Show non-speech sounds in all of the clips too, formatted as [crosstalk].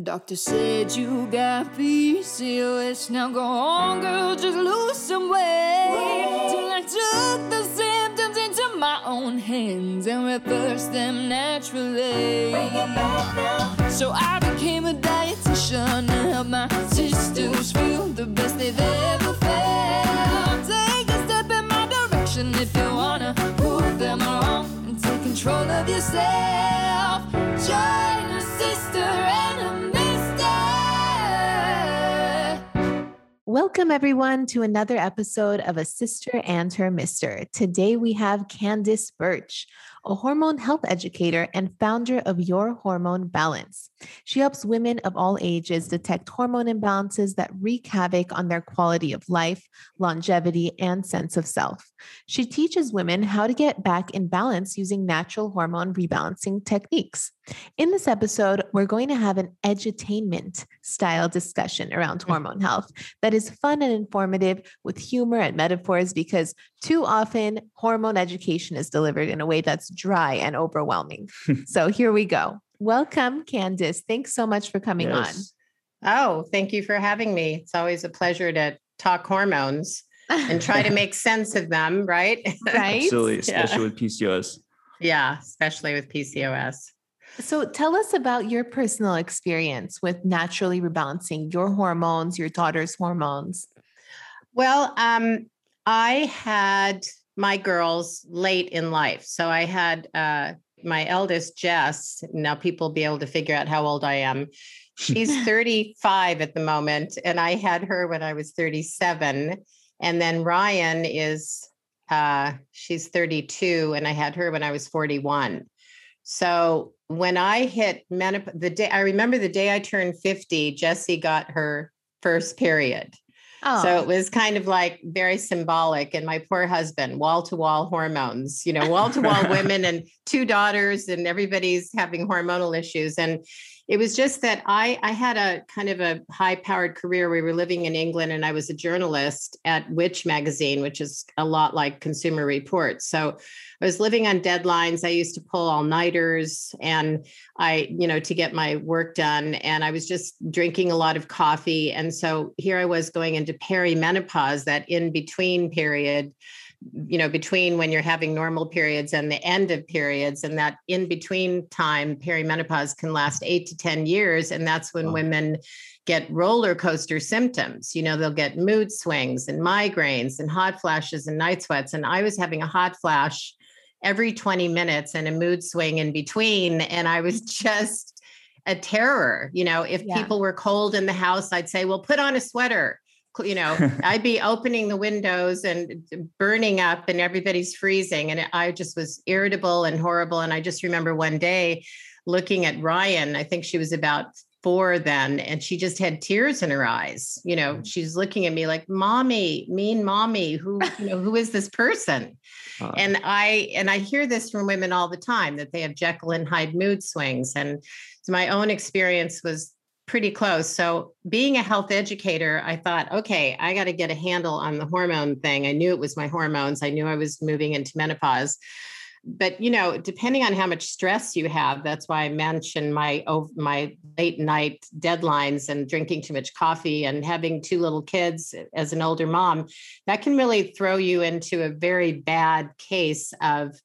Doctor said you got PCOS. Now go on, girl, just lose some weight. Till I took the symptoms into my own hands and reversed them naturally. So I became a dietitian to help my sisters feel the best they've ever felt. Take a step in my direction if you wanna prove them wrong and take control of yourself. Join Welcome, everyone, to another episode of A Cyster and Her Mister. Today we have Candace Burch, a hormone health educator and founder of Your Hormone Balance. She helps women of all ages detect hormone imbalances that wreak havoc on their quality of life, longevity, and sense of self. She teaches women how to get back in balance using natural hormone rebalancing techniques. In this episode, we're going to have an edutainment style discussion around mm. hormone health that is fun and informative with humor and metaphors because too often hormone education is delivered in a way that's dry and overwhelming. [laughs] so here we go. Welcome, Candace. Thanks so much for coming Yes. Oh, thank you for having me. It's always a pleasure to talk hormones [laughs] and try to make sense of them, right? right. Absolutely, especially with PCOS. [laughs] yeah, especially with PCOS. So tell us about your personal experience with naturally rebalancing your hormones, your daughter's hormones. Well, um, I had my girls late in life. So I had uh, my eldest, Jess. Now people will be able to figure out how old I am. She's [laughs] 35 at the moment, and I had her when I was 37. And then Ryan is, uh, she's 32, and I had her when I was 41. So when I hit menopause, the day I remember the day I turned 50, Jessie got her first period. Oh, So it oh. was kind of like very symbolic. And my poor husband, wall to wall hormones, you know, wall to wall [laughs] women and two daughters, and everybody's having hormonal issues. And it was just that I, I had a kind of a high powered career. We were living in England, and I was a journalist at Which magazine, which is a lot like Consumer Reports. So I was living on deadlines. I used to pull all nighters and I, you know, to get my work done. And I was just drinking a lot of coffee. And so here I was going into perimenopause, that in between period, you know, between when you're having normal periods and the end of periods. And that in between time, perimenopause can last eight to 10 years. And that's when Wow. women get roller coaster symptoms. You know, they'll get mood swings and migraines and hot flashes and night sweats. And I was having a hot flash every 20 minutes and a mood swing in between. And I was [laughs] just a terror. You know, if Yeah. people were cold in the house, I'd say, well, put on a sweater. You know, I'd be [laughs] opening the windows and burning up and everybody's freezing. And I just was irritable and horrible. And I just remember one day looking at Ryan, I think she was about four then, and she just had tears in her eyes. You know, she's looking at me like, mommy, mean mommy, who, you know, who is this person? Uh, and i and i hear this from women all the time that they have jekyll and hyde mood swings and so my own experience was pretty close. So being a health educator i thought okay i got to get a handle on the hormone thing. I knew it was my hormones. I knew i was moving into menopause. But you know depending on how much stress you have that's why i mentioned my my late night deadlines and drinking too much coffee and having two little kids as an older mom that can really throw you into a very bad case of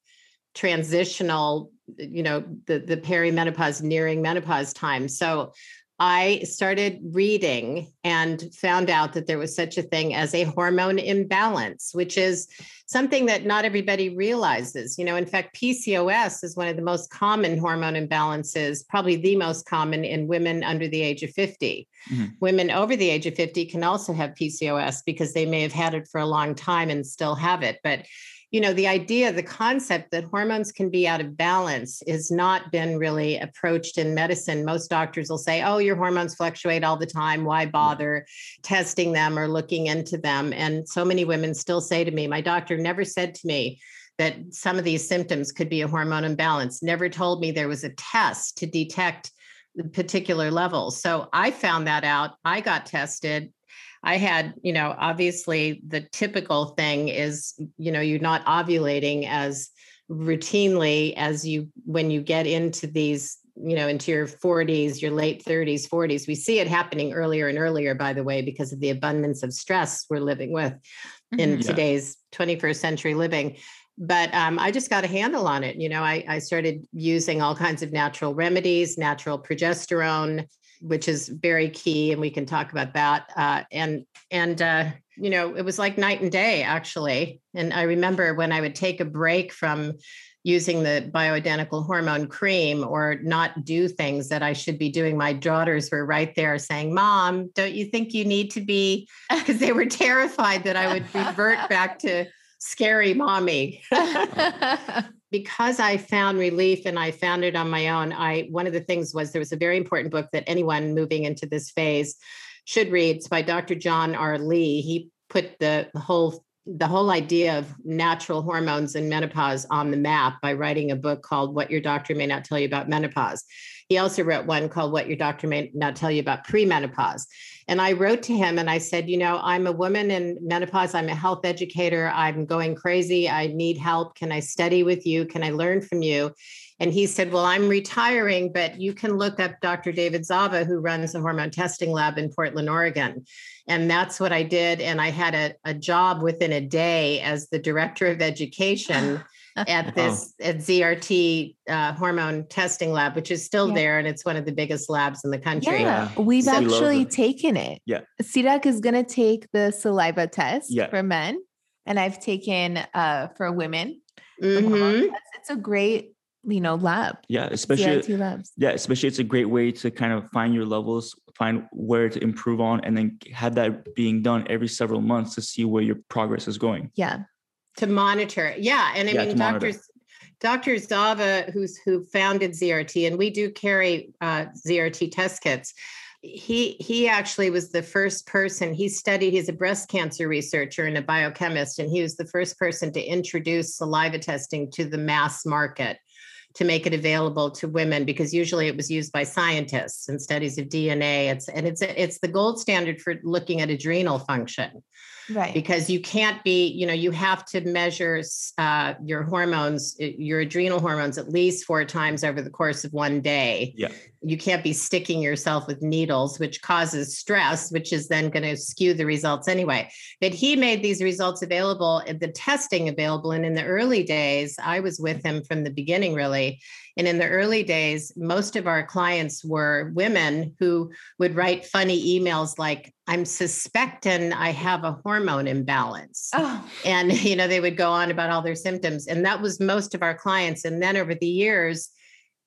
transitional you know the the perimenopause nearing menopause time. So I started reading and found out that there was such a thing as a hormone imbalance, which is something that not everybody realizes. You know, in fact, PCOS is one of the most common hormone imbalances, probably the most common in women under the age of 50. Mhm. Women over the age of 50 can also have PCOS because they may have had it for a long time and still have it. But you know the idea the concept that hormones can be out of balance has not been really approached in medicine most doctors will say oh your hormones fluctuate all the time why bother testing them or looking into them and so many women still say to me my doctor never said to me that some of these symptoms could be a hormone imbalance never told me there was a test to detect the particular levels so i found that out. I got tested. I had, you know, obviously the typical thing is, you know, you're not ovulating as routinely as you when you get into these you know into your 40s your late 30s 40s we see it happening earlier and earlier by the way because of the abundance of stress we're living with in. Yeah. today's 21st century living but um, i just got a handle on it you know I, I started using all kinds of natural remedies natural progesterone which is very key and we can talk about that uh, and and uh, you know it was like night and day actually and i remember when i would take a break from using the bioidentical hormone cream or not do things that i should be doing my daughters were right there saying mom don't you think you need to be [laughs] because they were terrified that i would revert back to scary mommy [laughs] because I found relief and I found it on my own, I one of the things was there was a very important book that anyone moving into this phase should read. It's by Dr. John R. Lee. He put the, the whole the whole idea of natural hormones and menopause on the map by writing a book called What Your Doctor May Not Tell You About Menopause. He also wrote one called What Your Doctor May Not Tell You About Premenopause. And I wrote to him and I said, You know, I'm a woman in menopause. I'm a health educator. I'm going crazy. I need help. Can I study with you? Can I learn from you? And he said, Well, I'm retiring, but you can look up Dr. David Zava, who runs a hormone testing lab in Portland, Oregon. And that's what I did. And I had a, a job within a day as the director of education [laughs] at this at ZRT uh, hormone testing lab, which is still Yeah. there, and it's one of the biggest labs in the country. Yeah, Yeah. we've So- actually them. taken it. Yeah. Sirak is going to take the saliva test Yeah. for men, and I've taken uh, for women. the Mhm. It's a great, you know, lab. Yeah, especially ZRT labs. yeah, especially it's a great way to kind of find your levels, find where to improve on, and then have that being done every several months to see where your progress is going. Yeah. to monitor. Yeah, and I Yeah, mean, to monitor. Dr. Dr. Zava, who's who founded ZRT, and we do carry uh, ZRT test kits. He he actually was the first person. He studied. He's a breast cancer researcher and a biochemist, and he was the first person to introduce saliva testing to the mass market to make it available to women because usually it was used by scientists and studies of DNA. It's and it's it's the gold standard for looking at adrenal function Right. because you can't be you know you have to measure uh, your hormones your adrenal hormones at least four times over the course of one day Yeah. you can't be sticking yourself with needles which causes stress which is then going to skew the results anyway but he made these results available uh, the testing available and in the early days i was with him from the beginning really and in the early days most of our clients were women who would write funny emails like i'm suspecting i have a hormone imbalance. Oh, and [laughs] you know they would go on about all their symptoms. And that was most of our clients. And then over the years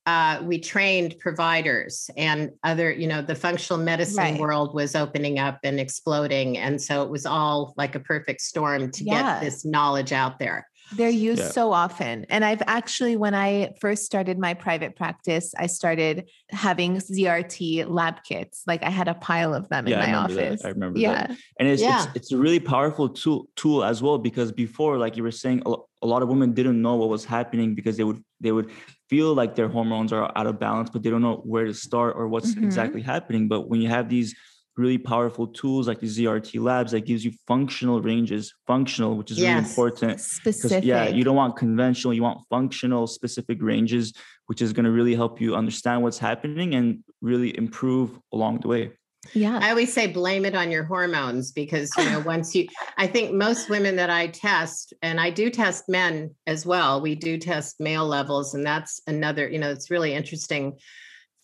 uh, we trained providers and other you know the functional medicine Right. world was opening up and exploding. And so it was all like a perfect storm to Yeah. get this knowledge out there they're used Yeah. so often. And I've actually, when I first started my private practice, I started having ZRT lab kits. Like I had a pile of them yeah, in I my that. office. I remember that. And it's, Yeah. it's it's a really powerful tool tool as well because before like you were saying a, lot of women didn't know what was happening because they would they would feel like their hormones are out of balance but they don't know where to start or what's Mhm. exactly happening but when you have these really powerful tools like the ZRT labs that gives you functional ranges functional which is really important because Specific. yeah you don't want conventional you want functional specific ranges which is going to really help you understand what's happening and really improve along the way yeah. I always say blame it on your hormones because you know once you I think most women that I test and I do test men as well we do test male levels and that's another you know it's really interesting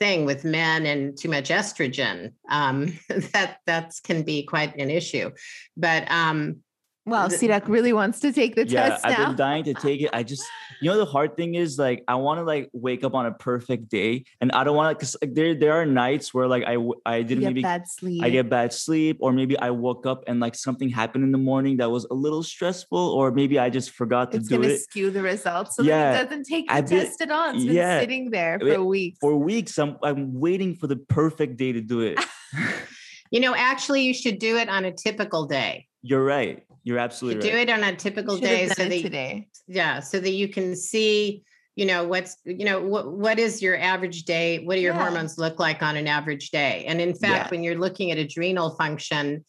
thing with men and too much estrogen um [laughs] that that's can be quite an issue. But um Wow, Sirak really wants to take the yeah test i've now. been dying to take it i just you know the hard thing is like i want to like wake up on a perfect day and i don't want to because like, there there are nights where like I You didn't get maybe bad sleep. i get bad sleep or maybe i woke up and like something happened in the morning that was a little stressful or maybe i just forgot to it's do going to it skew the results. So Yeah, that it doesn't take the I've been- test at all. It's been yeah, sitting there for weeks. for weeks i'm i'm waiting for the perfect day to do it [laughs] you know actually you should do it on a typical day you're right you're you absolutely do it on a typical day so that today. yeah so that you can see you know what's you know what what is your average day what do your Yeah. hormones look like on an average day and in fact Yeah. when you're looking at adrenal function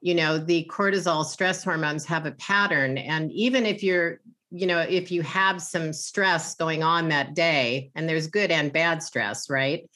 you know the cortisol stress hormones have a pattern and even if you're you know, if you have some stress going on that day, and there's good and bad stress, right?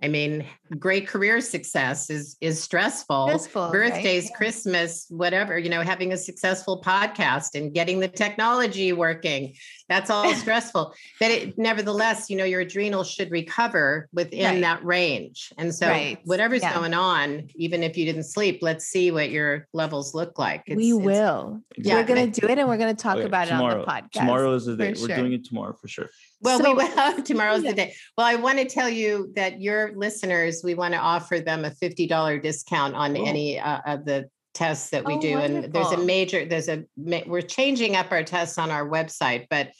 I mean, great career success is is stressful. Stressful, Birthdays, right? Yeah. Christmas, whatever, you know, having a successful podcast and getting the technology working, that's all [laughs] stressful. But it nevertheless, you know, your adrenals should recover within Right. that range. And so Right. whatever's Yeah. going on, even if you didn't sleep, let's see what your levels look like. we It's- it's- will. Yeah, We're gonna do it and we're going to talk Okay, about tomorrow. it on the podcast. Tomorrow is the day. We're sure. doing it tomorrow for sure. Well, So- we will. Tomorrow's Yeah. the day. Well, I want to tell you that your listeners, we want to offer them a $50 discount on Oh. any uh, of the tests that we Oh, do. And there's a major, there's a, we're changing up our tests on our website, but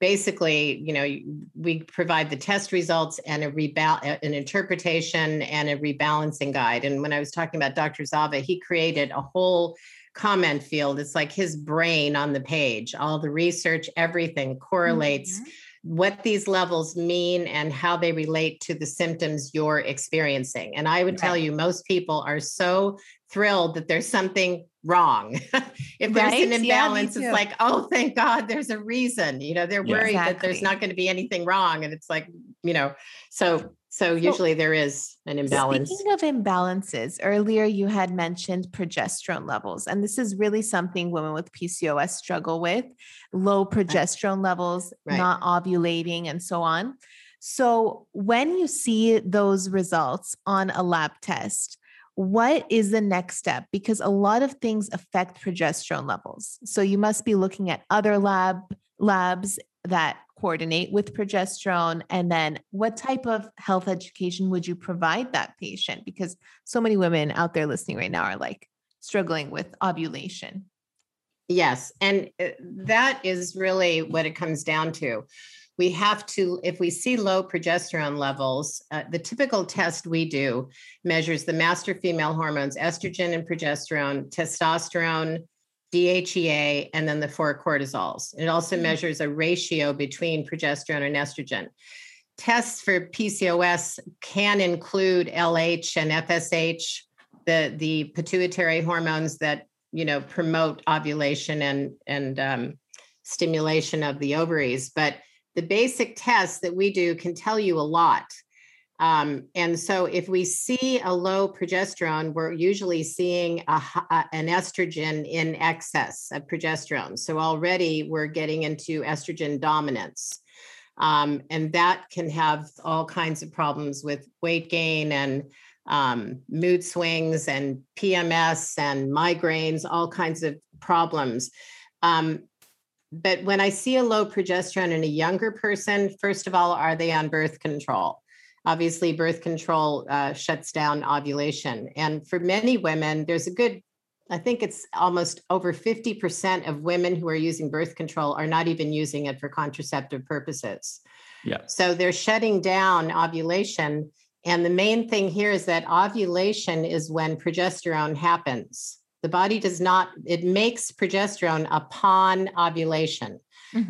basically, you know, we provide the test results and a rebal, an interpretation and a rebalancing guide. And when I was talking about Dr. Zava, he created a whole comment field. It's like his brain on the page, all the research, everything correlates Mhm. What these levels mean and how they relate to the symptoms you're experiencing. And I would tell you, most people are so thrilled that there's something wrong. [laughs] if there's Right? an imbalance, too. it's like, oh, thank God there's a reason. You know, they're Yeah. worried that there's not going to be anything wrong. And it's like, you know, so so usually there is an imbalance. Speaking of imbalances, earlier you had mentioned progesterone levels, and this is really something women with PCOS struggle with low uh-huh. progesterone levels, Right. not ovulating, and so on. So, when you see those results on a lab test, what is the next step? Because a lot of things affect progesterone levels. So, you must be looking at other lab labs that coordinate with progesterone and then what type of health education would you provide that patient because so many women out there listening right now are like struggling with ovulation Yes. And uh, that is really what it comes down to. We have to, if we see low progesterone levels, uh, the typical test we do measures the master female hormones, estrogen and progesterone, testosterone, DHEA, and then the four cortisols. It also Mhm. measures a ratio between progesterone and estrogen. Tests for PCOS can include LH and FSH, the, the pituitary hormones that you know promote ovulation and and um, stimulation of the ovaries but the basic tests that we do can tell you a lot um, and so if we see a low progesterone we're usually seeing a, a- an estrogen in excess of progesterone so already we're getting into estrogen dominance um, and that can have all kinds of problems with weight gain and um, mood swings and PMS and migraines, all kinds of problems. Um, but when I see a low progesterone in a younger person, first of all, are they on birth control? Obviously, birth control uh, shuts down ovulation. And for many women, there's a good, I think it's almost over 50% of women who are using birth control are not even using it for contraceptive purposes. Yeah. So they're shutting down ovulation. And the main thing here is that ovulation is when progesterone happens. The body does not, it makes progesterone upon ovulation.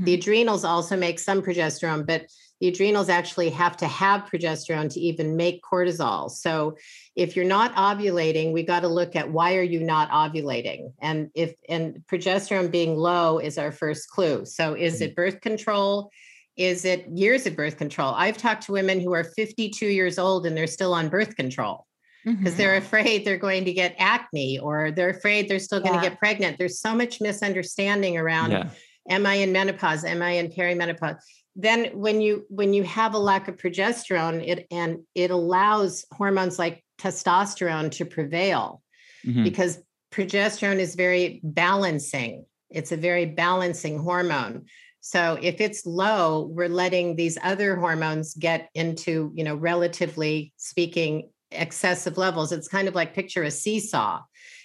The adrenals also make some progesterone, but the adrenals actually have to have progesterone to even make cortisol. So if you're not ovulating, we got to look at why are you not ovulating? And if and progesterone being low is our first clue. So is it birth control? Is it years of birth control? I've talked to women who are 52 years old and they're still on birth control because Mhm. they're afraid they're going to get acne or they're afraid they're still going to get pregnant. There's so much misunderstanding around Yeah. am I in menopause? Am I in perimenopause? Then when you when you have a lack of progesterone, it and it allows hormones like testosterone to prevail Mhm. because progesterone is very balancing. It's a very balancing hormone. So if it's low, we're letting these other hormones get into, you know, relatively speaking, excessive levels. It's kind of like picture a seesaw.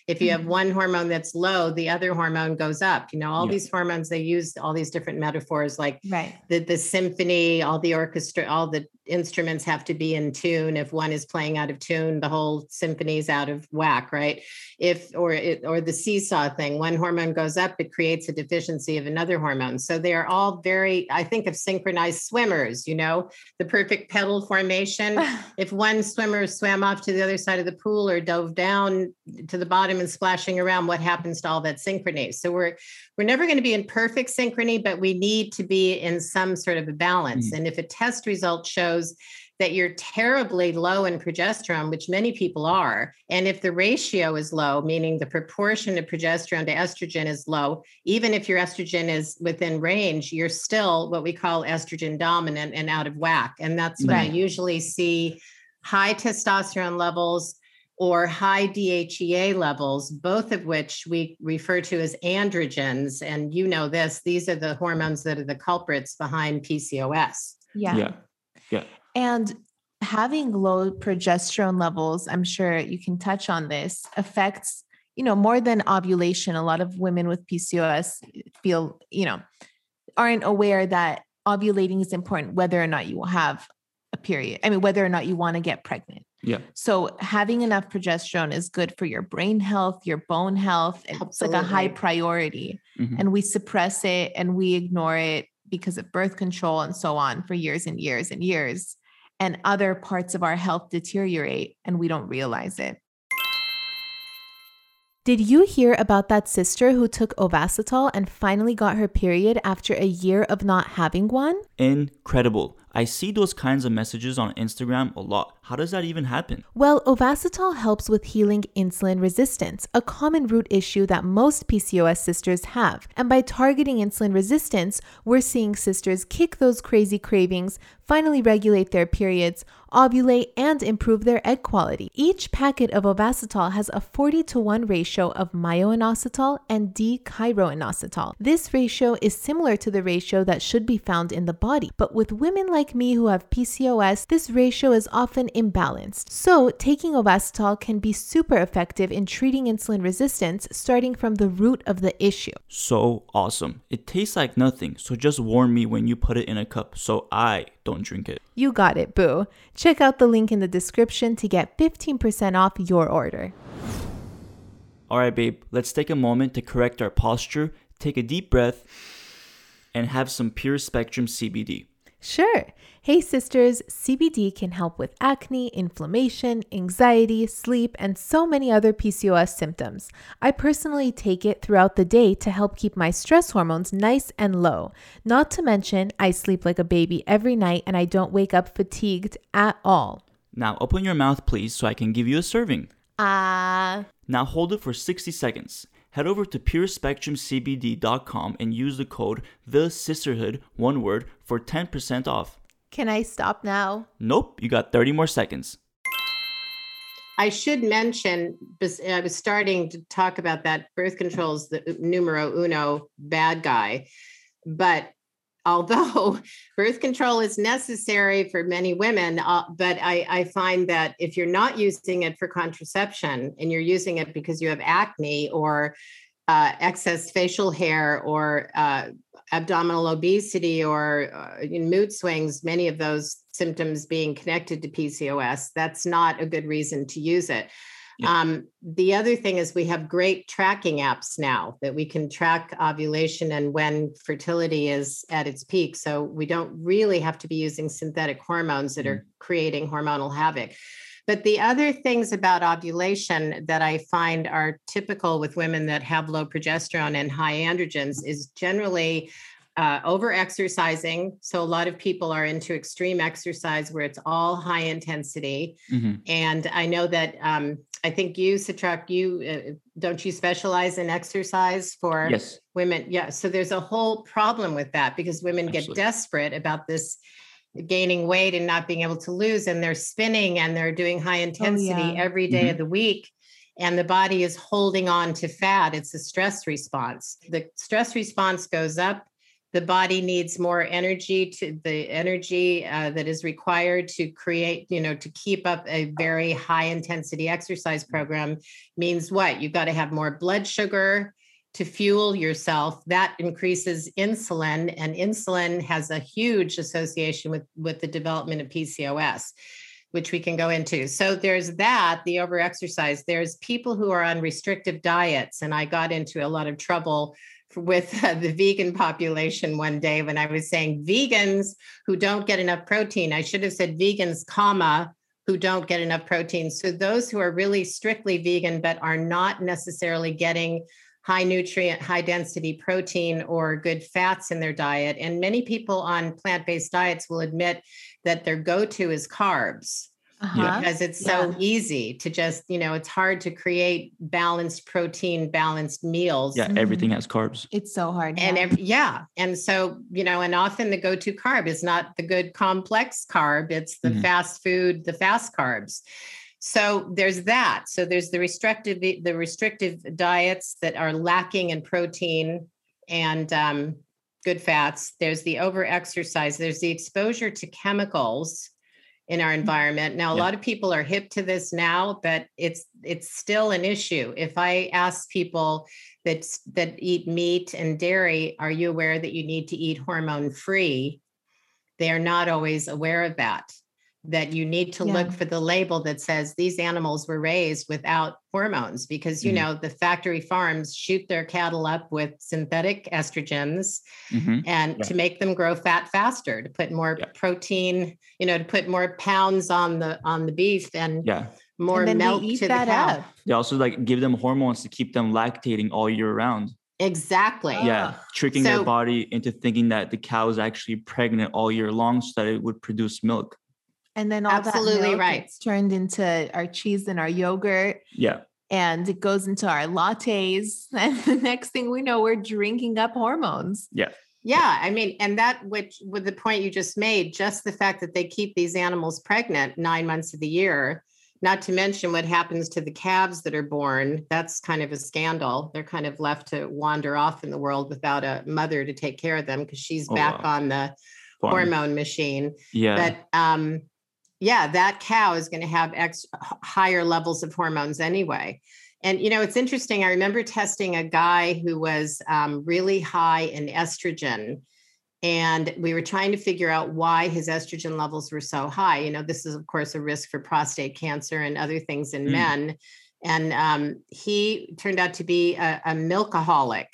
If you have mm-hmm. one hormone that's low, the other hormone goes up. You know, all Yeah. these hormones, they use all these different metaphors like right the the symphony, all the orchestra, all the instruments have to be in tune. If one is playing out of tune, the whole symphony's out of whack, right? If or it or the seesaw thing, one hormone goes up, it creates a deficiency of another hormone. So they are all very, I think of synchronized swimmers, you know, the perfect petal formation. [laughs] if one swimmer swam off to the other side of the pool or dove down to the bottom, and splashing around, what happens to all that synchrony? So we're we're never going to be in perfect synchrony, but we need to be in some sort of a balance. Mm-hmm. And if a test result shows that you're terribly low in progesterone, which many people are, and if the ratio is low, meaning the proportion of progesterone to estrogen is low, even if your estrogen is within range, you're still what we call estrogen dominant and out of whack. And that's right. I usually see high testosterone levels or high DHEA levels, both of which we refer to as androgens. And you know this, these are the hormones that are the culprits behind PCOS. Yeah. Yeah. Yeah. And having low progesterone levels, I'm sure you can touch on this, affects, you know, more than ovulation. A lot of women with PCOS feel, you know, aren't aware that ovulating is important whether or not you will have a period. I mean, whether or not you want to get pregnant. Yeah. So having enough progesterone is good for your brain health, your bone health. It's like a high priority. Mm-hmm. And we suppress it and we ignore it because of birth control and so on for years and years and years and other parts of our health deteriorate and we don't realize it. Did you hear about that sister who took Ovasitol and finally got her period after a year of not having one? Incredible. I see those kinds of messages on Instagram a lot. How does that even happen? Well, Ovasitol helps with healing insulin resistance, a common root issue that most PCOS sisters have. And by targeting insulin resistance, we're seeing sisters kick those crazy cravings, finally regulate their periods, ovulate, and improve their egg quality. Each packet of Ovasitol has a 40 to 1 ratio of myo-inositol and D-chiroinositol. This ratio is similar to the ratio that should be found in the body, but with women like me who have PCOS, this ratio is often imbalanced. So, taking Ovasitol can be super effective in treating insulin resistance starting from the root of the issue. So awesome. It tastes like nothing, so just warn me when you put it in a cup so I don't drink it. You got it, boo. Check out the link in the description to get 15% off your order. All right, babe, let's take a moment to correct our posture, take a deep breath, and have some pure spectrum CBD. Sure. Hey, sisters, CBD can help with acne, inflammation, anxiety, sleep, and so many other PCOS symptoms. I personally take it throughout the day to help keep my stress hormones nice and low. Not to mention, I sleep like a baby every night and I don't wake up fatigued at all. Now, open your mouth, please, so I can give you a serving. Ah. Uh... Now, hold it for 60 seconds head over to purespectrumcbd.com and use the code the Cysterhood one word for 10% off. Can i stop now? Nope you got 30 more seconds. I should mention i was starting to talk about that birth control is the numero uno bad guy but although [laughs] birth control is necessary for many women, uh, but I, I, find that if you're not using it for contraception and you're using it because you have acne or uh, excess facial hair or uh, abdominal obesity or uh, mood swings, many of those symptoms being connected to PCOS, that's not a good reason to use it. Yeah. Um, the other thing is we have great tracking apps now that we can track ovulation and when fertility is at its peak. So we don't really have to be using synthetic hormones that mm. are creating hormonal havoc. But the other things about ovulation that I find are typical with women that have low progesterone and high androgens is generally uh, over exercising. So a lot of people are into extreme exercise where it's all high intensity. Mm-hmm. And I know that um, I think you, Satrak, you uh, don't you specialize in exercise for yes. women? Yeah. So there's a whole problem with that because women Absolutely. get desperate about this gaining weight and not being able to lose, and they're spinning and they're doing high intensity oh, yeah. every day mm-hmm. of the week and the body is holding on to fat. It's a stress response. The stress response goes up the body needs more energy to the energy uh, that is required to create you know to keep up a very high intensity exercise program means what? You've got to have more blood sugar to fuel yourself. That increases insulin and insulin has a huge association with with the development of pcos which we can go into. So there's that the overexercise. There's people who are on restrictive diets and i got into a lot of trouble with uh, the vegan population one day when I was saying vegans who don't get enough protein. I should have said vegans, comma, who don't get enough protein. So those who are really strictly vegan but are not necessarily getting high nutrient, high density protein or good fats in their diet. And many people on plant based diets will admit that their go to is carbs. Uh-huh. Because it's so Yeah. easy to just, you know, it's hard to create balanced protein, balanced meals. Yeah, everything has carbs. It's so hard. And yeah. ev- yeah. And so, you know, and often the go to carb is not the good complex carb, it's the Mhm. fast food, the fast carbs. So there's that. So there's the restrictive the restrictive diets that are lacking in protein and um, good fats. There's the over exercise. There's the exposure to chemicals in our mm-hmm. environment. Now a Yeah. lot of people are hip to this now, but it's it's still an issue. If I ask people that that eat meat and dairy, are you aware that you need to eat hormone free? They are not always aware of that. That you need to look for the label that says these animals were raised without hormones because you Mhm. know the factory farms shoot their cattle up with synthetic estrogens hmm and Yeah. to make them grow fat faster to put more Yeah. protein you know to put more pounds on the on the beef and Yeah. more and milk eat to the cow up. They also like give them hormones to keep them lactating all year round. exactly yeah, Ah. tricking So- their body into thinking that the cow is actually pregnant all year long so that it would produce milk. And then all Absolutely that right. gets turned into our cheese and our yogurt. Yeah. And it goes into our lattes. [laughs] And the next thing we know, we're drinking up hormones. Yeah. yeah i mean and that which with the point you just made just the fact that they keep these animals pregnant nine months of the year not to mention what happens to the calves that are born that's kind of a scandal they're kind of left to wander off in the world without a mother to take care of them because she's Oh, back wow. on the Farm. hormone machine Yeah. but um yeah that cow is going to have ex higher levels of hormones anyway. And you know it's interesting i remember testing a guy who was um, really high in estrogen and we were trying to figure out why his estrogen levels were so high. You know this is of course a risk for prostate cancer and other things in Mm. men. And um, he turned out to be a, a milkaholic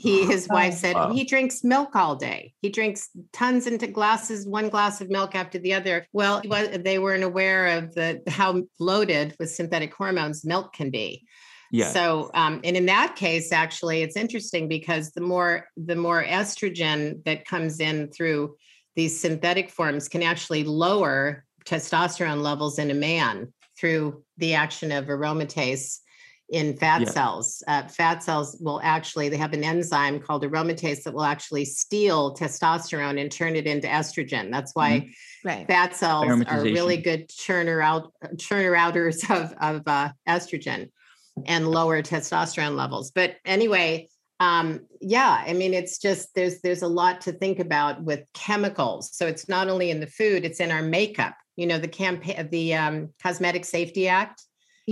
he his wife said Wow. he drinks milk all day. He drinks tons into glasses one glass of milk after the other. Well was, they weren't aware of the how loaded with synthetic hormones milk can be. Yeah. so, um, and in that case, actually, it's interesting because the more the more estrogen that comes in through these synthetic forms can actually lower testosterone levels in a man through the action of aromatase in fat Yeah. cells. Uh, fat cells will actually they have an enzyme called aromatase that will actually steal testosterone and turn it into estrogen. That's why Right. fat cells are really good churner out churner outers of of uh, estrogen and lower testosterone levels. But anyway, um, yeah, I mean, it's just there's there's a lot to think about with chemicals. So it's not only in the food; it's in our makeup. You know, the campaign, the um, Cosmetic Safety Act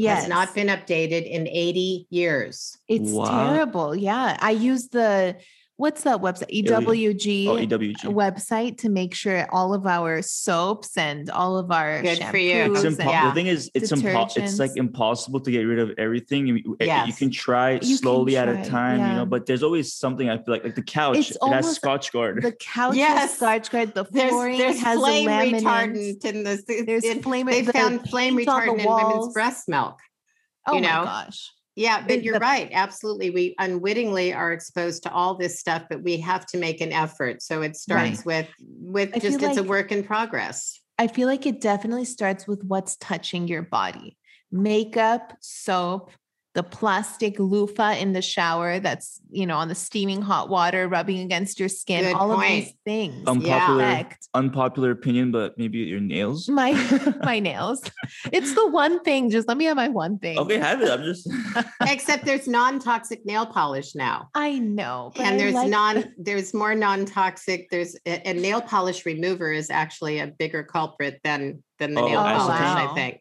Yes. has not been updated in 80 years. It's Wow. terrible. Yeah. I use the, what's that website? EWG. oh, EWG. website to make sure all of our soaps and all of our Good for you. It's impo- yeah. The thing is, it's impo- It's like impossible to get rid of everything. You, you- eh, you can try You can slowly at a time, you know. But there's always something I feel like, like the couch. It's it has almost- Scotchgard. the couch Yes. has Scotchgard, the There's flooring there's has flame a laminate. retardant in the There's in- flame. they the found flame paint on the retardant in women's breast milk. Oh you my know. gosh. Yeah, but you're right. Absolutely. We unwittingly are exposed to all this stuff, but we have to make an effort. So it starts with with I just it's a work in progress. I feel like it definitely starts with what's touching your body. Makeup, soap, the plastic loofah in the shower that's, you know, on the steaming hot water rubbing against your skin, Good all of these things. Unpopular, affect unpopular opinion, but maybe your nails. my [laughs] my nails. It's the one thing. Just let me have my one thing. Okay, have it. I'm just. [laughs] Except there's non-toxic nail polish now. I know. but and I there's like non there's more non-toxic there's a, a nail polish remover is actually a bigger culprit than than the Oh, nail oh, I polish Wow. i think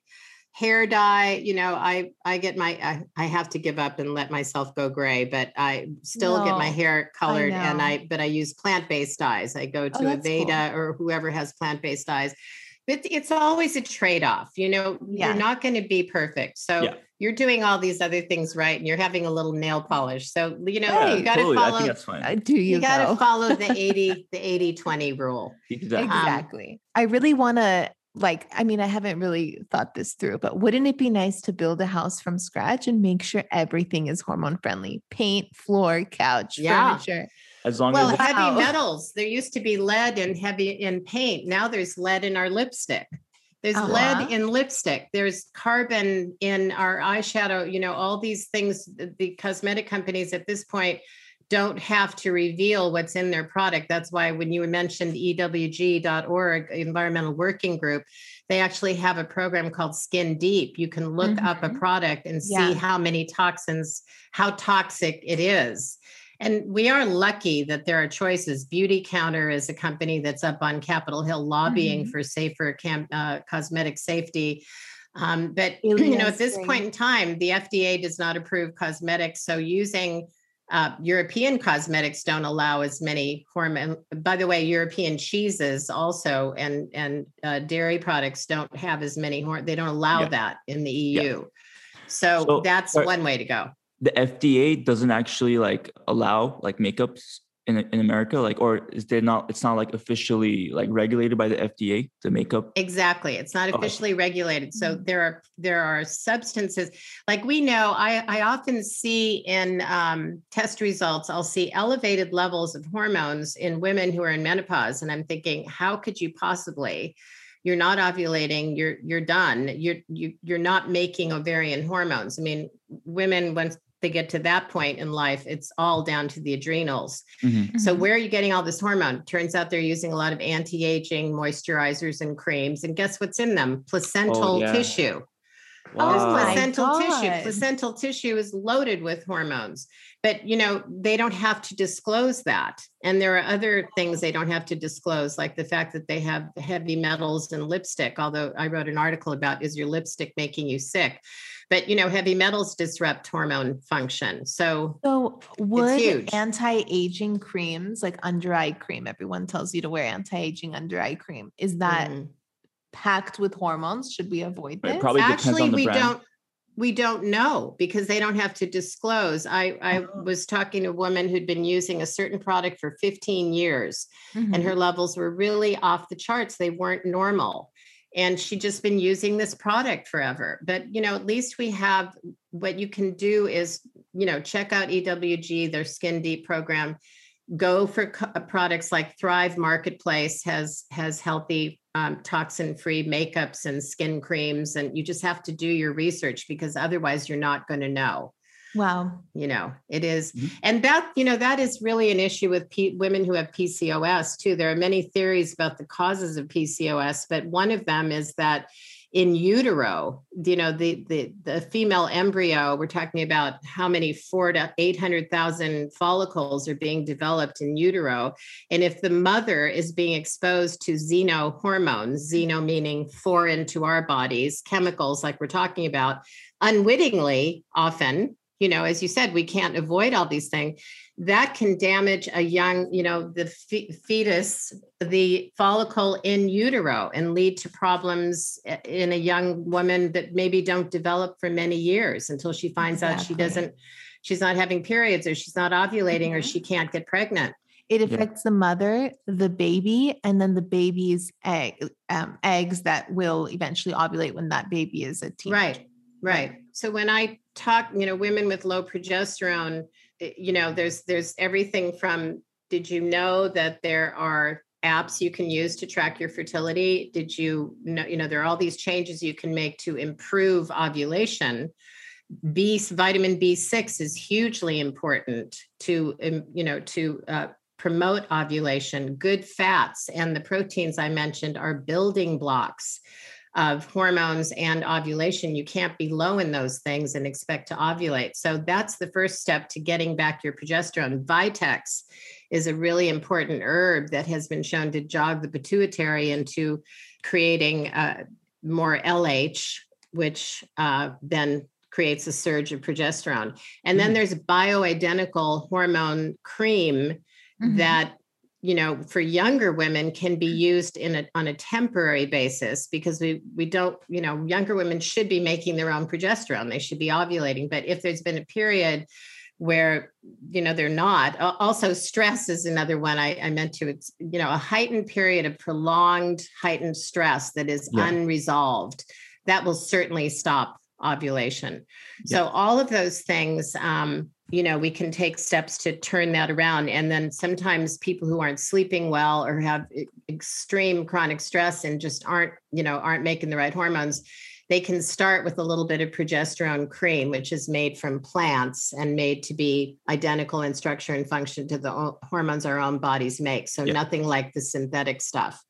hair dye you know i i get my I, I have to give up and let myself go gray but i still get my hair colored and i but i use plant-based dyes i go to Oh, that's aveda or whoever has plant-based dyes but it's always a trade-off you know Yeah. you're not going to be perfect so Yeah. you're doing all these other things right and you're having a little nail polish so you know Yeah, you got to totally. I follow think that's fine. Uh, do you, you got to follow the [laughs] 80 the 80 20 rule Exactly. Um, exactly. I really want to like, I mean, I haven't really thought this through, but wouldn't it be nice to build a house from scratch and make sure everything is hormone friendly? Paint, floor, couch, Yeah. furniture. As long Well, as heavy Wow. metals. There used to be lead and heavy in paint. Now there's lead in our lipstick. There's Oh, lead in lipstick. There's carbon in our eyeshadow. You know, all these things. the- The cosmetic companies at this point don't have to reveal what's in their product. That's why when you mentioned EWG.org, Environmental Working Group, they actually have a program called Skin Deep. You can look up a Mhm. product and see Yeah. how many toxins, how toxic it is. And we are lucky that there are choices. Beautycounter is a company that's up on Capitol Hill lobbying Mhm. for safer cam- uh, cosmetic safety. Um, but you know, at this point in time, the FDA does not approve cosmetics. So using uh, European cosmetics don't allow as many hormone. By the way, European cheeses also and and uh, dairy products don't have as many hormone. They don't allow Yeah. that in the Yeah. EU. So, So, that's one way to go. the FDA doesn't actually like allow like makeups in in America, like or is there not? It's not like officially like regulated by the FDA. The makeup. Exactly. It's not Oh, officially regulated. So Mhm. there are there are substances like we know. I I often see in um, test results. I'll see elevated levels of hormones in women who are in menopause, and I'm thinking, how could you possibly? You're not ovulating. You're you're done. You're you you're not making ovarian hormones. I mean, women once they get to that point in life, it's all down to the adrenals. Mhm. So Mhm. where are you getting all this hormone? Turns out they're using a lot of anti-aging moisturizers and creams. And guess what's in them? Placental yeah. tissue. Oh There's my placental tissue. Placental tissue is loaded with hormones. But you know, they don't have to disclose that. And there are other things they don't have to disclose, like the fact that they have heavy metals and lipstick. Although I wrote an article about is your lipstick making you sick? But you know, heavy metals disrupt hormone function. So So would huge. anti-aging creams like under eye cream, everyone tells you to wear anti-aging under eye cream. Is that mm. packed with hormones? Should we avoid Right, this? probably depends actually on the we brand. don't we don't know because they don't have to disclose i i Oh. was talking to a woman who'd been using a certain product for 15 years and Mhm. her levels were really off the charts they weren't normal and she'd just been using this product forever but you know at least we have what you can do is you know check out ewg their skin deep program go for co- uh, products like thrive marketplace has has healthy um, toxin free makeups and skin creams and you just have to do your research because otherwise you're not going to know Wow. you know it is Mhm. and that you know that is really an issue with P- women who have pcos too there are many theories about the causes of pcos but one of them is that in utero you know the the the female embryo we're talking about how many four to 800000 follicles are being developed in utero. And if the mother is being exposed to xenohormones xeno meaning foreign to our bodies chemicals like we're talking about unwittingly often you know as you said we can't avoid all these things that can damage a young you know the fe- fetus the follicle in utero and lead to problems in a young woman that maybe don't develop for many years until she finds out she doesn't she's not having periods or she's not ovulating or Mhm. she can't get pregnant It Yeah. affects the mother, the baby, and then the baby's egg, um, eggs that will eventually ovulate when that baby is a teenager. Right, right. So when I talk, you know, women with low progesterone, eh, you know, there's there's everything from did you know that there are apps you can use to track your fertility? Did you know, you know, there are all these changes you can make to improve ovulation. B vitamin B6 is hugely important to um, you know to uh, promote ovulation. Good fats and the proteins I mentioned are building blocks of hormones and ovulation. You can't be low in those things and expect to ovulate. So that's the first step to getting back your progesterone. Vitex is a really important herb that has been shown to jog the pituitary into creating uh, more LH, which uh, then creates a surge of progesterone. And then Mm. there's bioidentical hormone cream Mhm. that you know for younger women can be used in a on a temporary basis because we we don't you know younger women should be making their own progesterone they should be ovulating but if there's been a period where you know they're not also stress is another one I, I, meant to it's you know a heightened period of prolonged heightened stress that is yeah. unresolved that will certainly stop ovulation yeah. so all of those things um, you know we can take steps to turn that around and then sometimes people who aren't sleeping well or have extreme chronic stress and just aren't you know aren't making the right hormones they can start with a little bit of progesterone cream, which is made from plants and made to be identical in structure and function to the hormones our own bodies make. So nothing like the synthetic stuff.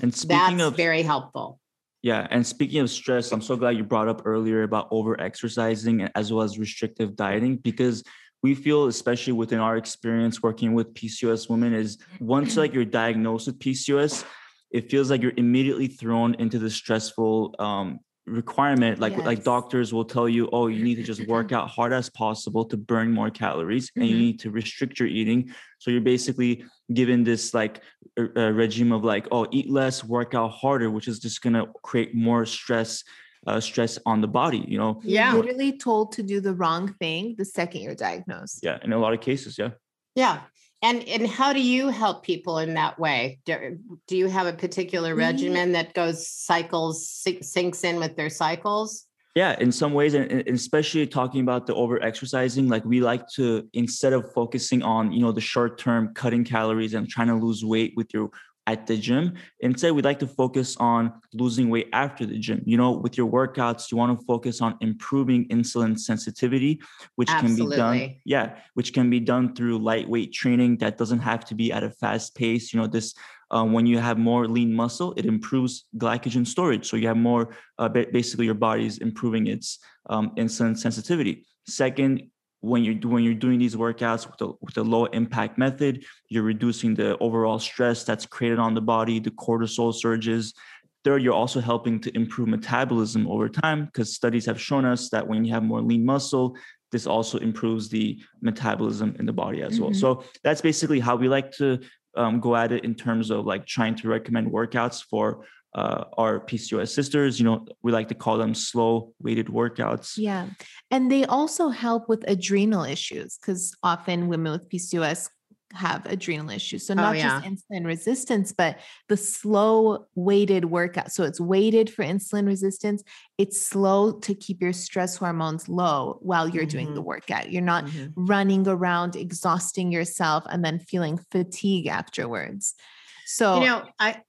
And speaking That's of very helpful. Yeah, and speaking of stress, I'm so glad you brought up earlier about over exercising as well as restrictive dieting because we feel especially within our experience working with PCOS women is once like you're diagnosed with PCOS, it feels like you're immediately thrown into the stressful um, requirement like yes. like doctors will tell you oh you need to just work [clears throat] out hard as possible to burn more calories mm-hmm. and you mm-hmm. need to restrict your eating so you're basically given this like a, a regime of like oh eat less work out harder which is just going to create more stress uh, stress on the body you know yeah literally told to do the wrong thing the second you're diagnosed yeah in a lot of cases yeah yeah and and how do you help people in that way? Do, do you have a particular mm-hmm. regimen that goes cycles syncs in with their cycles? Yeah, in some ways, and especially talking about the over exercising, like we like to instead of focusing on you know the short term cutting calories and trying to lose weight with your at the gym. Instead, we'd like to focus on losing weight after the gym. You know, with your workouts, you want to focus on improving insulin sensitivity, which Absolutely. can be done. Yeah, which can be done through lightweight training that doesn't have to be at a fast pace. You know, this um, when you have more lean muscle, it improves glycogen storage. So you have more, uh, basically, your body's improving its um, insulin sensitivity. Second, when you're when you're doing these workouts with a, with a low impact method, you're reducing the overall stress that's created on the body, the cortisol surges. Third, you're also helping to improve metabolism over time because studies have shown us that when you have more lean muscle, this also improves the metabolism in the body as mm-hmm. well. So that's basically how we like to um, go at it in terms of like trying to recommend workouts for uh, our PCOS sisters. You know, we like to call them slow weighted workouts. Yeah. And they also help with adrenal issues because often women with PCOS have adrenal issues. So oh, not oh, yeah. just insulin resistance, but the slow weighted workout. So it's weighted for insulin resistance. It's slow to keep your stress hormones low while you're mm-hmm. doing the mm-hmm. workout. You're not mm-hmm. running around exhausting yourself and then feeling fatigue afterwards. So you know, I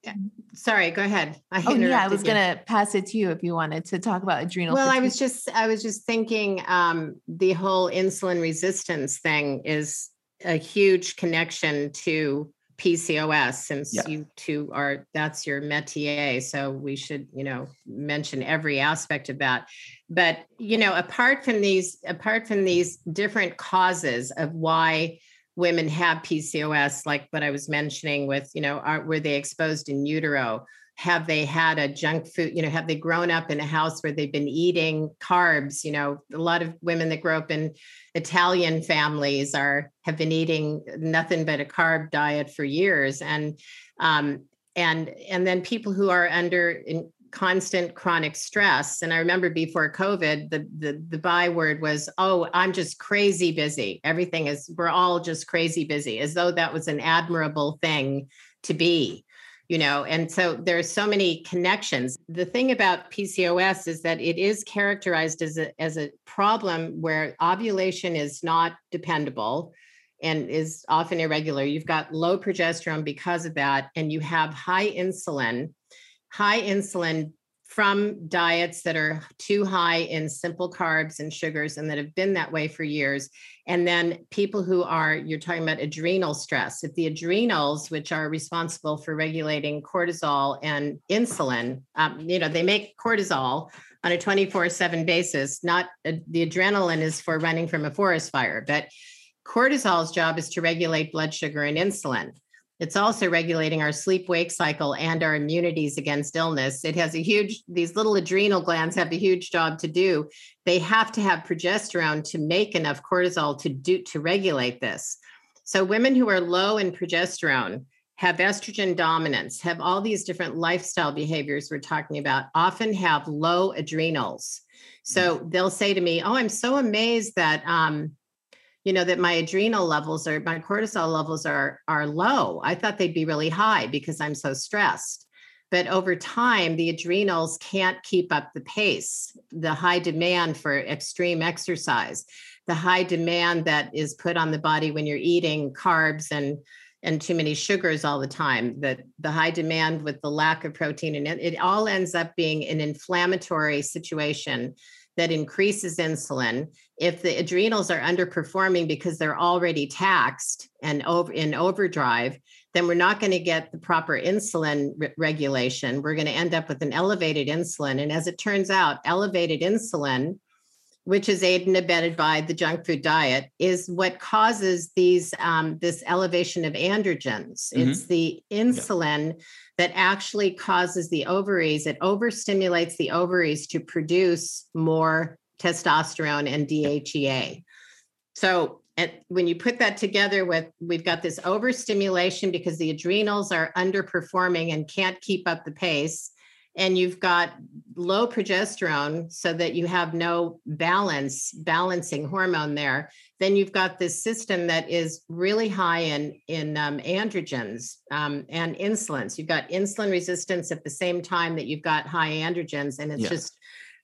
sorry, go ahead. I oh, yeah, I was gonna pass it to you if you wanted to talk about adrenal. Well, fatigue. I was just I was just thinking um, the whole insulin resistance thing is a huge connection to PCOS since yeah. you two are that's your métier. So we should, you know, mention every aspect of that. But you know, apart from these, apart from these different causes of why women have PCOS, like what I was mentioning with, you know, are, were they exposed in utero? Have they had a junk food, you know, have they grown up in a house where they've been eating carbs? You know, a lot of women that grow up in Italian families are have been eating nothing but a carb diet for years. And um, and and then people who are under constant chronic stress. And i remember before covid the, the the byword was oh i'm just crazy busy. Everything is we're all just crazy busy as though that was an admirable thing to be you know? And so there's so many connections. The thing about pcos is that it is characterized as a as a problem where ovulation is not dependable and is often irregular. You've got low progesterone because of that and you have high insulin high insulin from diets that are too high in simple carbs and sugars and that have been that way for years. And then people who are, you're talking about adrenal stress. If the adrenals, which are responsible for regulating cortisol and insulin, um, you know, they make cortisol on a 24 7 basis, not uh, the adrenaline is for running from a forest fire, but cortisol's job is to regulate blood sugar and insulin. It's also regulating our sleep wake cycle and our immunities against illness. It has a huge, these little adrenal glands have a huge job to do. They have to have progesterone to make enough cortisol to do to regulate this. So women who are low in progesterone have estrogen dominance, have all these different lifestyle behaviors we're talking about, often have low adrenals. So they'll say to me, Oh, I'm so amazed that um, you know, that my adrenal levels or my cortisol levels are are low. I thought they'd be really high because I'm so stressed. But over time, the adrenals can't keep up the pace, the high demand for extreme exercise, the high demand that is put on the body when you're eating carbs and and too many sugars all the time that the high demand with the lack of protein and it, it all ends up being an inflammatory situation that increases insulin if the adrenals are underperforming because they're already taxed and over in overdrive then we're not going to get the proper insulin re- regulation we're going to end up with an elevated insulin and as it turns out elevated insulin which is aided and abetted by the junk food diet, is what causes these um, this elevation of androgens. Mm-hmm. It's the insulin yeah. that actually causes the ovaries. It overstimulates the ovaries to produce more testosterone and DHEA. So when you put that together with we've got this overstimulation because the adrenals are underperforming and can't keep up the pace and you've got low progesterone so that you have no balance balancing hormone there then you've got this system that is really high in in um, androgens um, and insulins you've got insulin resistance at the same time that you've got high androgens and it's yeah. just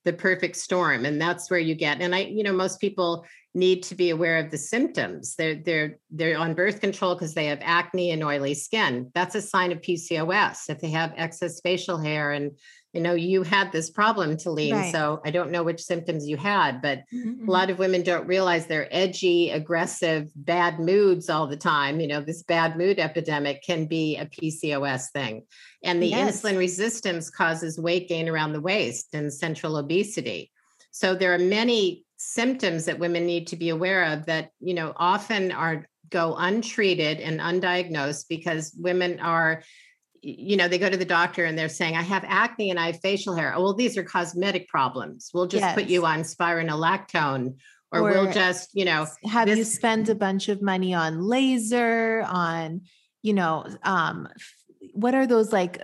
the perfect storm and that's where you get and i you know most people need to be aware of the symptoms. They're they're they're on birth control because they have acne and oily skin. That's a sign of PCOS. If they have excess facial hair and you know you had this problem Tallene, right. so I don't know which symptoms you had, but mm-hmm. a lot of women don't realize they're edgy, aggressive, bad moods all the time. You know, this bad mood epidemic can be a PCOS thing. And the yes. insulin resistance causes weight gain around the waist and central obesity. So there are many symptoms that women need to be aware of that you know often are go untreated and undiagnosed because women are you know they go to the doctor and they're saying i have acne and i have facial hair oh well these are cosmetic problems we'll just yes. put you on spironolactone or, or, we'll just you know have this- you spend a bunch of money on laser on you know um what are those like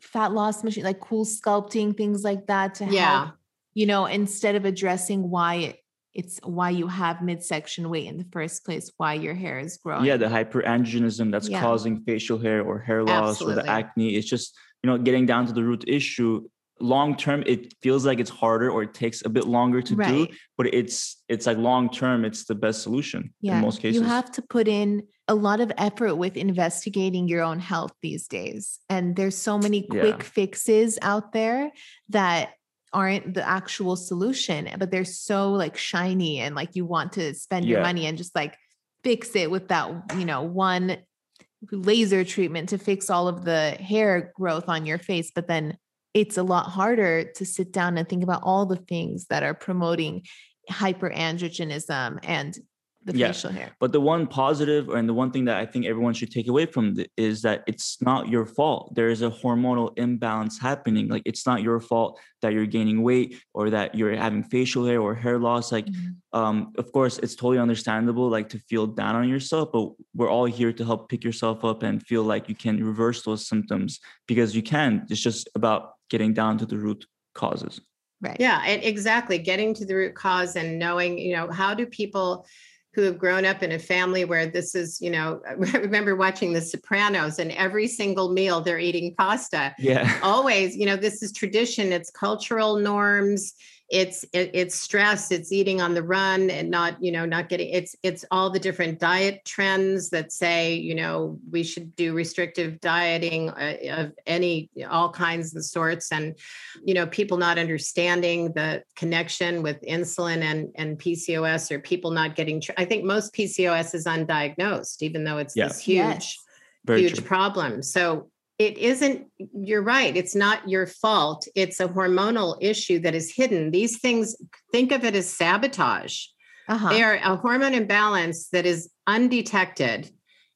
fat loss machine like CoolSculpting things like that to yeah. help you know, instead of addressing why it, it's why you have midsection weight in the first place, why your hair is growing. Yeah, the hyperandrogenism that's yeah. causing facial hair or hair loss Absolutely. or the acne. It's just, you know, getting down to the root issue. Long term, it feels like it's harder or it takes a bit longer to right. do, but it's it's like long term, it's the best solution yeah. in most cases. You have to put in a lot of effort with investigating your own health these days. And there's so many quick yeah. fixes out there that aren't the actual solution, but they're so like shiny and like you want to spend yeah. your money and just like fix it with that, you know, one laser treatment to fix all of the hair growth on your face. But then it's a lot harder to sit down and think about all the things that are promoting hyperandrogenism and the yeah. facial hair. But the one positive and the one thing that I think everyone should take away from is that it's not your fault. There is a hormonal imbalance happening. Like it's not your fault that you're gaining weight or that you're having facial hair or hair loss. Like, mm-hmm. um, of course, it's totally understandable like to feel down on yourself, but we're all here to help pick yourself up and feel like you can reverse those symptoms because you can. It's just about getting down to the root causes. Right. Yeah, exactly. Getting to the root cause and knowing, you know, how do people who have grown up in a family where this is, you know, I [laughs] remember watching The Sopranos and every single meal they're eating pasta. Yeah. Always, you know, this is tradition, it's cultural norms, it's it, it's stress it's eating on the run and not you know not getting it's it's all the different diet trends that say you know we should do restrictive dieting uh, of any all kinds and sorts and you know people not understanding the connection with insulin and and PCOS or people not getting tr- I think most PCOS is undiagnosed even though it's yeah. this huge yes. huge true. problem so it isn't you're right it's not your fault it's a hormonal issue that is hidden these things think of it as sabotage uh-huh. they are a hormone imbalance that is undetected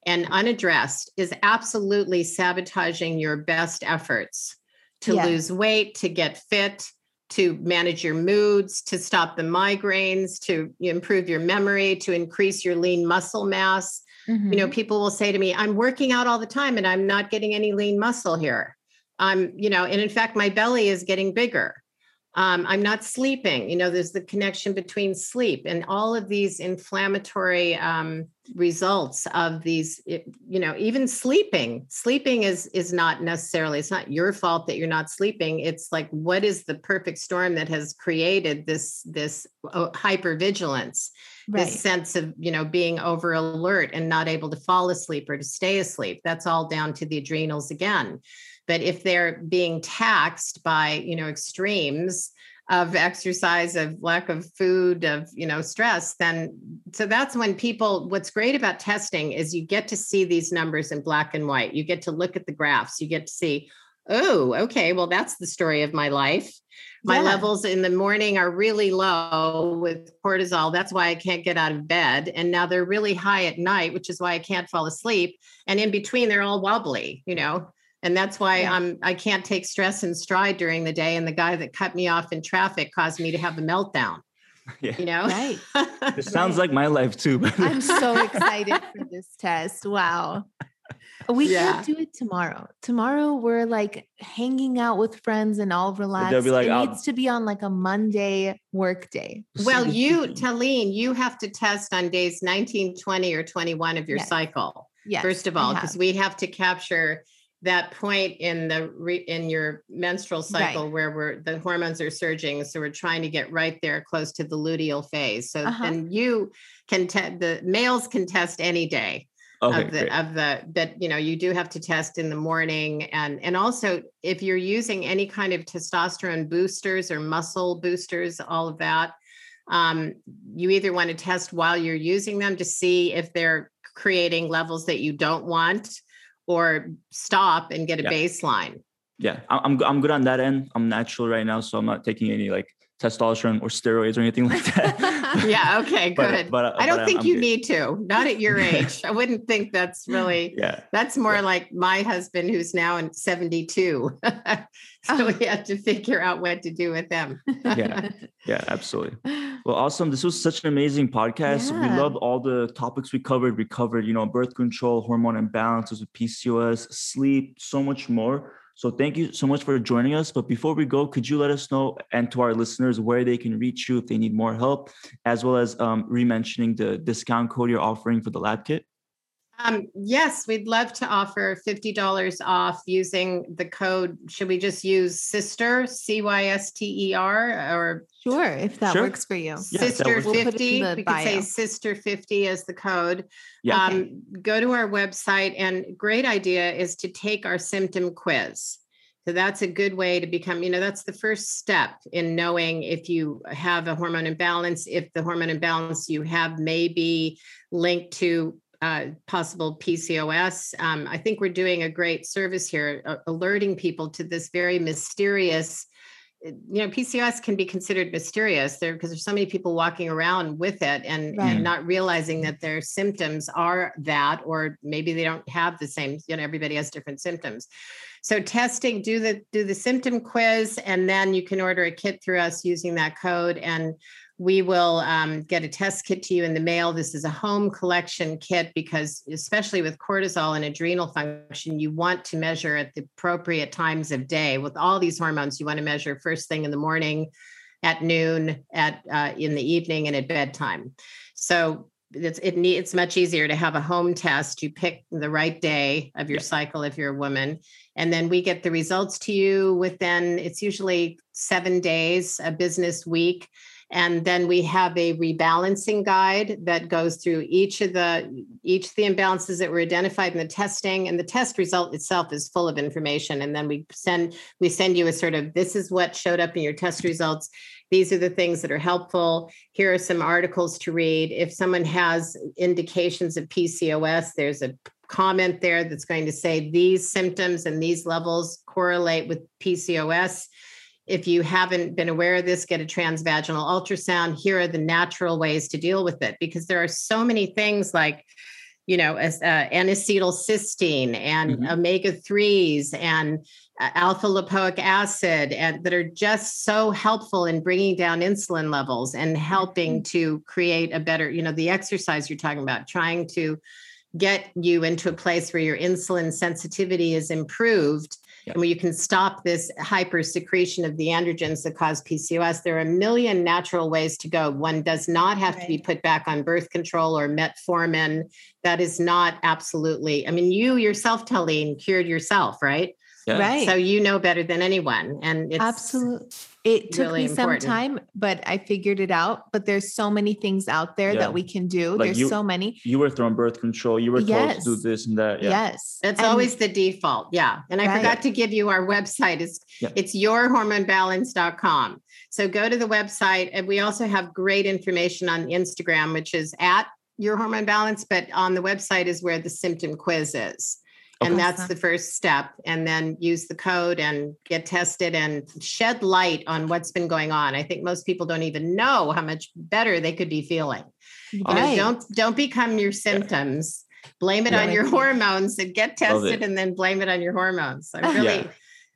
and unaddressed is absolutely sabotaging your best efforts to yeah. lose weight to get fit to manage your moods to stop the migraines to improve your memory to increase your lean muscle mass Mm-hmm. You know, mm-hmm. people will say to me, I'm working out all the time and I'm not getting any lean muscle here. I'm, you know, and in fact, my belly is getting bigger. Um, I'm not sleeping. You know, there's the connection between sleep and all of these inflammatory um, results of these. You know, even sleeping. Sleeping is is not necessarily. It's not your fault that you're not sleeping. It's like what is the perfect storm that has created this this uh, hypervigilance, right. this sense of you know being over alert and not able to fall asleep or to stay asleep. That's all down to the adrenals again but if they're being taxed by you know extremes of exercise of lack of food of you know stress then so that's when people what's great about testing is you get to see these numbers in black and white you get to look at the graphs you get to see oh okay. Well that's the story of my life. My yeah. levels in the morning are really low with cortisol. That's why i can't get out of bed. And now they're really high at night which is why i can't fall asleep. And in between they're all wobbly you know? And that's why yeah. i'm i can't take stress and stride during the day. And the guy that cut me off in traffic caused me to have a meltdown [laughs] yeah. you know? Right. [laughs] It sounds right. like my life too i'm so [laughs] excited for this test. Wow we yeah. can't do it tomorrow. Tomorrow we're like hanging out with friends and all relaxed. They'll be like, it I'll... needs to be on like a Monday work day. Well, you, Tallene, you have to test on days 19, 20, or 21 of your yes. cycle. Yes, first of all, because we have to capture that point in the re, in your menstrual cycle right. where we're the hormones are surging so we're trying to get right there close to the luteal phase so uh-huh. and you can te- the males can test any day okay, of the great. of the but you know you do have to test in the morning and and also if you're using any kind of testosterone boosters or muscle boosters all of that um, you either want to test while you're using them to see if they're creating levels that you don't want or stop and get a yeah. baseline. Yeah, I'm I'm good on that end. I'm natural right now, so I'm not taking any like testosterone or steroids or anything like that. [laughs] yeah. Okay. [laughs] Good. But, but uh, I don't but think I'm, you good. need to. Not at your [laughs] age. I wouldn't think that's really. Yeah. That's more yeah. like my husband, who's now in 72. so oh. we have to figure out what to do with them. yeah. Yeah. Absolutely. Well, awesome. This was such an amazing podcast. Yeah. We loved all the topics we covered. We covered, you know, birth control, hormone imbalances with PCOS, sleep, so much more. So thank you so much for joining us. But before we go, could you let us know and to our listeners where they can reach you if they need more help, as well as um, re-mentioning the discount code you're offering for the lab kit? Um, yes, we'd love to offer $50 off using the code. Should we just use Cyster, C Y S T E R, or? Sure, if that sure. works for you. Yeah, Cyster 50. We'll we could say Cyster 50 as the code. Yeah. Um, okay. Go to our website, and great idea is to take our symptom quiz. So that's a good way to become, you know, that's the first step in knowing if you have a hormone imbalance, if the hormone imbalance you have may be linked to uh, possible PCOS. Um, I think we're doing a great service here, uh, alerting people to this very mysterious. You know, PCOS can be considered mysterious there because there's so many people walking around with it and, right. and not realizing that mm-hmm. their symptoms are that, or maybe they don't have the same. You know, everybody has different symptoms. So testing, do the do the symptom quiz, and then you can order a kit through us using that code and we will um, get a test kit to you in the mail. This is a home collection kit because, especially with cortisol and adrenal function, you want to measure at the appropriate times of day. With all these hormones, you want to measure first thing in the morning, at noon, at uh, in the evening, and at bedtime. So it's it need, it's much easier to have a home test. You pick the right day of your cycle if you're a woman, and then we get the results to you within. It's usually seven days, a business week and then we have a rebalancing guide that goes through each of the each of the imbalances that were identified in the testing and the test result itself is full of information. And then we send we send you a sort of this is what showed up in your test results. These are the things that are helpful. Here are some articles to read. If someone has indications of pcos there's a comment there that's going to say these symptoms and these levels correlate with pcos if you haven't been aware of this, get a transvaginal ultrasound. Here are the natural ways to deal with it because there are so many things like, you know, as, uh, N-acetylcysteine and mm-hmm. omega 3s and uh, alpha lipoic acid and that are just so helpful in bringing down insulin levels and helping mm-hmm. to create a better, you know, the exercise you're talking about, trying to get you into a place where your insulin sensitivity is improved and where you can stop this hyper secretion of the androgens that cause PCOS. There are a million natural ways to go. One does not have right. to be put back on birth control or metformin. That is not absolutely, I mean, you yourself, Tallene, cured yourself, right? Yeah. Right. So you know better than anyone. And it's absolutely it took really me important. some time, but I figured it out. But there's so many things out there yeah. that we can do. Like there's you, so many. You were thrown birth control. You were told to do this and that. Yeah. Yes. It's and, always the default. Yeah. And I right. forgot to give you our website. It's yeah. it's yourhormonebalance.com. So go to the website. And we also have great information on Instagram, which is at your hormone balance, but on the website is where the symptom quiz is. And that's the first step. And then use the code and get tested and shed light on what's been going on. I think most people don't even know how much better they could be feeling. Right. You know, don't don't become your symptoms. Blame it yeah. on your hormones and get tested and then blame it on your hormones. I [laughs] really yeah.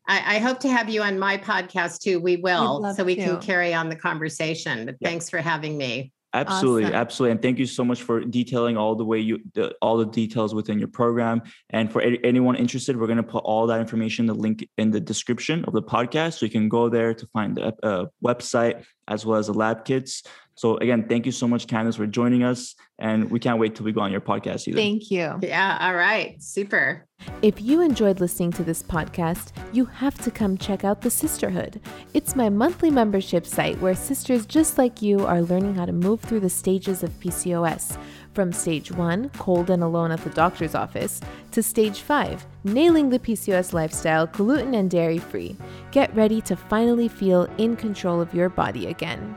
I, I, hope to have you on my podcast too. We will, so we to. can carry on the conversation. But yeah. thanks for having me. Absolutely, awesome. absolutely, and thank you so much for detailing all the way you the, all the details within your program. And for a, anyone interested, we're going to put all that information, the link in the description of the podcast, so you can go there to find the uh, website as well as the lab kits. So again, thank you so much, Candace, for joining us. And we can't wait till we go on your podcast either. Thank you. Yeah. All right. Super. If you enjoyed listening to this podcast, you have to come check out the Cysterhood. It's my monthly membership site where sisters just like you are learning how to move through the stages of PCOS. From stage one, cold and alone at the doctor's office, to stage five, nailing the PCOS lifestyle, gluten and dairy free. Get ready to finally feel in control of your body again.